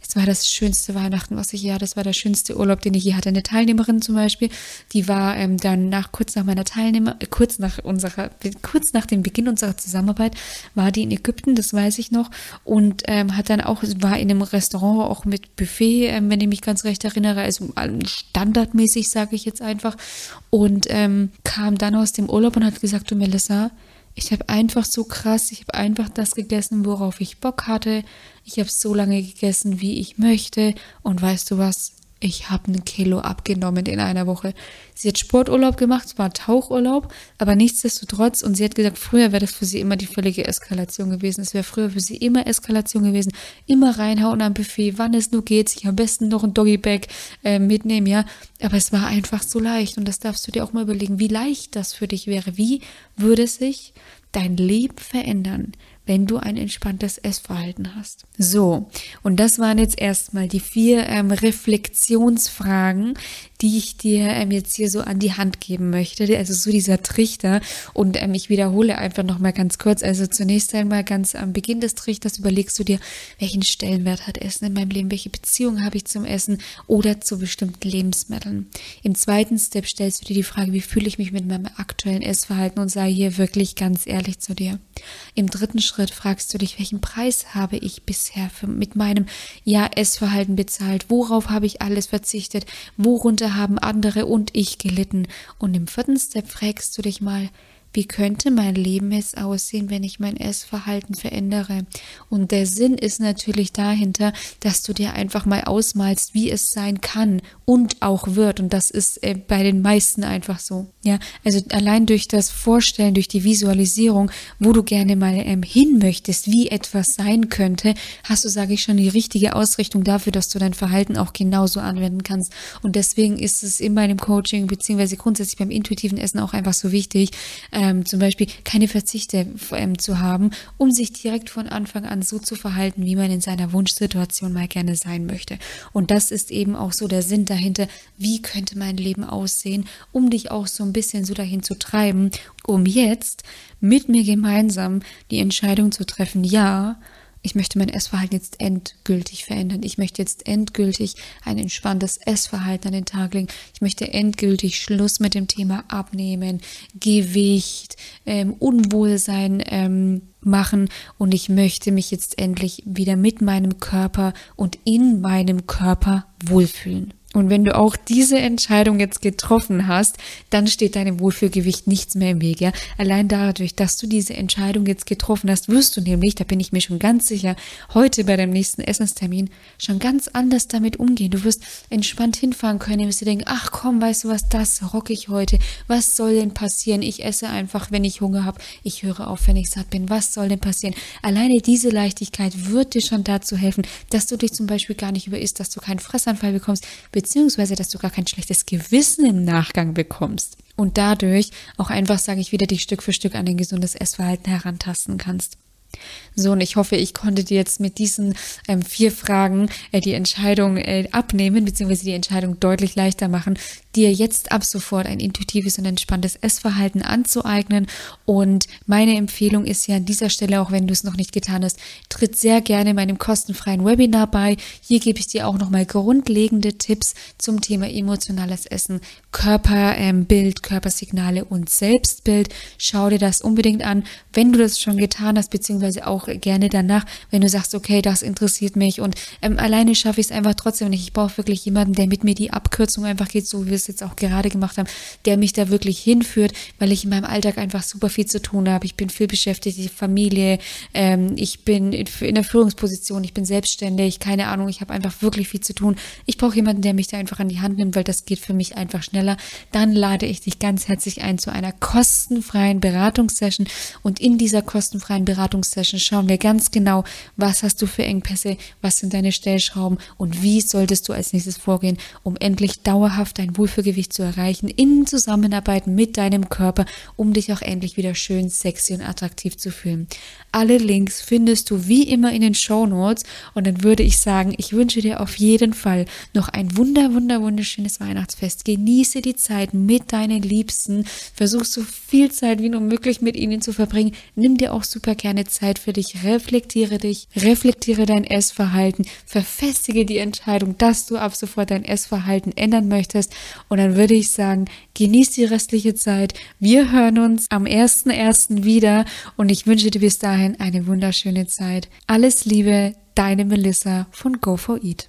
Es war das schönste Weihnachten, was ich je hatte. Das war der schönste Urlaub, den ich je hatte. Eine Teilnehmerin zum Beispiel, die war ähm, dann nach kurz nach meiner Teilnehmer, äh, kurz nach unserer, kurz nach dem Beginn unserer Zusammenarbeit, war die in Ägypten, das weiß ich noch, und ähm, hat dann auch war in einem Restaurant auch mit Buffet, ähm, wenn ich mich ganz recht erinnere, also standardmäßig sage ich jetzt einfach, und ähm, kam dann aus dem Urlaub und hat gesagt, du Melissa, ich habe einfach so krass, ich habe einfach das gegessen, worauf ich Bock hatte. Ich habe so lange gegessen, wie ich möchte. Und weißt du was? Ich habe ein Kilo abgenommen in einer Woche. Sie hat Sporturlaub gemacht, es war Tauchurlaub, aber nichtsdestotrotz, und sie hat gesagt, früher wäre das für sie immer die völlige Eskalation gewesen. Es wäre früher für sie immer Eskalation gewesen. Immer reinhauen am Buffet, wann es nur geht, sich am besten noch ein Doggybag äh, mitnehmen, ja. Aber es war einfach so leicht und das darfst du dir auch mal überlegen, wie leicht das für dich wäre. Wie würde sich dein Leben verändern, wenn du ein entspanntes Essverhalten hast. So, und das waren jetzt erstmal die vier ähm, Reflexionsfragen, die ich dir ähm, jetzt hier so an die Hand geben möchte. Also so dieser Trichter. Und ähm, ich wiederhole einfach nochmal ganz kurz. Also zunächst einmal ganz am Beginn des Trichters überlegst du dir, welchen Stellenwert hat Essen in meinem Leben, welche Beziehung habe ich zum Essen oder zu bestimmten Lebensmitteln. Im zweiten Step stellst du dir die Frage, wie fühle ich mich mit meinem aktuellen Essverhalten und sei hier wirklich ganz ehrlich zu dir. Im dritten Schritt Schritt fragst du dich, welchen Preis habe ich bisher für, mit meinem Ja, Essverhalten bezahlt? Worauf habe ich alles verzichtet? Worunter haben andere und ich gelitten? Und im vierten Step fragst du dich mal, wie könnte mein Leben jetzt aussehen, wenn ich mein Essverhalten verändere? Und der Sinn ist natürlich dahinter, dass du dir einfach mal ausmalst, wie es sein kann und auch wird. Und das ist äh, bei den meisten einfach so. Ja, also allein durch das Vorstellen, durch die Visualisierung, wo du gerne mal ähm, hin möchtest, wie etwas sein könnte, hast du, sage ich schon, die richtige Ausrichtung dafür, dass du dein Verhalten auch genauso anwenden kannst. Und deswegen ist es in meinem Coaching beziehungsweise grundsätzlich beim intuitiven Essen auch einfach so wichtig, ähm, zum Beispiel keine Verzichte ähm, zu haben, um sich direkt von Anfang an so zu verhalten, wie man in seiner Wunschsituation mal gerne sein möchte. Und das ist eben auch so der Sinn dahinter, wie könnte mein Leben aussehen, um dich auch so ein bisschen so dahin zu treiben, um jetzt mit mir gemeinsam die Entscheidung zu treffen, ja, ich möchte mein Essverhalten jetzt endgültig verändern. Ich möchte jetzt endgültig ein entspanntes Essverhalten an den Tag legen. Ich möchte endgültig Schluss mit dem Thema Abnehmen, Gewicht, ähm, Unwohlsein ähm, machen und ich möchte mich jetzt endlich wieder mit meinem Körper und in meinem Körper wohlfühlen. Und wenn du auch diese Entscheidung jetzt getroffen hast, dann steht deinem Wohlfühlgewicht nichts mehr im Weg. Ja? Allein dadurch, dass du diese Entscheidung jetzt getroffen hast, wirst du nämlich, da bin ich mir schon ganz sicher, heute bei deinem nächsten Essenstermin schon ganz anders damit umgehen. Du wirst entspannt hinfahren können, wirst dir denken, ach komm, weißt du was, das rock ich heute. Was soll denn passieren? Ich esse einfach, wenn ich Hunger habe. Ich höre auf, wenn ich satt bin. Was soll denn passieren? Alleine diese Leichtigkeit wird dir schon dazu helfen, dass du dich zum Beispiel gar nicht überisst, dass du keinen Fressanfall bekommst, beziehungsweise dass du gar kein schlechtes Gewissen im Nachgang bekommst und dadurch auch einfach, sage ich wieder, dich Stück für Stück an ein gesundes Essverhalten herantasten kannst. So, und ich hoffe, ich konnte dir jetzt mit diesen ähm, vier Fragen äh, die Entscheidung äh, abnehmen, beziehungsweise die Entscheidung deutlich leichter machen, dir jetzt ab sofort ein intuitives und entspanntes Essverhalten anzueignen. Und meine Empfehlung ist ja an dieser Stelle, auch wenn du es noch nicht getan hast, tritt sehr gerne meinem kostenfreien Webinar bei. Hier gebe ich dir auch nochmal grundlegende Tipps zum Thema emotionales Essen, Körperbild, ähm, Körpersignale und Selbstbild. Schau dir das unbedingt an, wenn du das schon getan hast, beziehungsweise auch gerne danach, wenn du sagst, okay, das interessiert mich und ähm, alleine schaffe ich es einfach trotzdem nicht. Ich brauche wirklich jemanden, der mit mir die Abkürzung einfach geht, so wie es jetzt auch gerade gemacht habe, der mich da wirklich hinführt, weil ich in meinem Alltag einfach super viel zu tun habe. Ich bin viel beschäftigt, die Familie, ähm, ich bin in der Führungsposition, ich bin selbstständig, keine Ahnung, ich habe einfach wirklich viel zu tun. Ich brauche jemanden, der mich da einfach an die Hand nimmt, weil das geht für mich einfach schneller. Dann lade ich dich ganz herzlich ein zu einer kostenfreien Beratungssession und in dieser kostenfreien Beratungssession schauen wir ganz genau, was hast du für Engpässe, was sind deine Stellschrauben und wie solltest du als nächstes vorgehen, um endlich dauerhaft dein Wohlfühlgewicht zu erreichen, in Zusammenarbeit mit deinem Körper, um dich auch endlich wieder schön sexy und attraktiv zu fühlen. Alle Links findest du wie immer in den Show Notes und dann würde ich sagen, ich wünsche dir auf jeden Fall noch ein wunder, wunder, wunderschönes Weihnachtsfest. Genieße die Zeit mit deinen Liebsten. Versuch so viel Zeit wie nur möglich mit ihnen zu verbringen. Nimm dir auch super gerne Zeit für dich. Reflektiere dich. Reflektiere dein Essverhalten. Verfestige die Entscheidung, dass du ab sofort dein Essverhalten ändern möchtest. Und dann würde ich sagen, genieß die restliche Zeit. Wir hören uns am 1.1. wieder und ich wünsche dir bis dahin eine wunderschöne Zeit. Alles Liebe, deine Melissa von Go for Eat.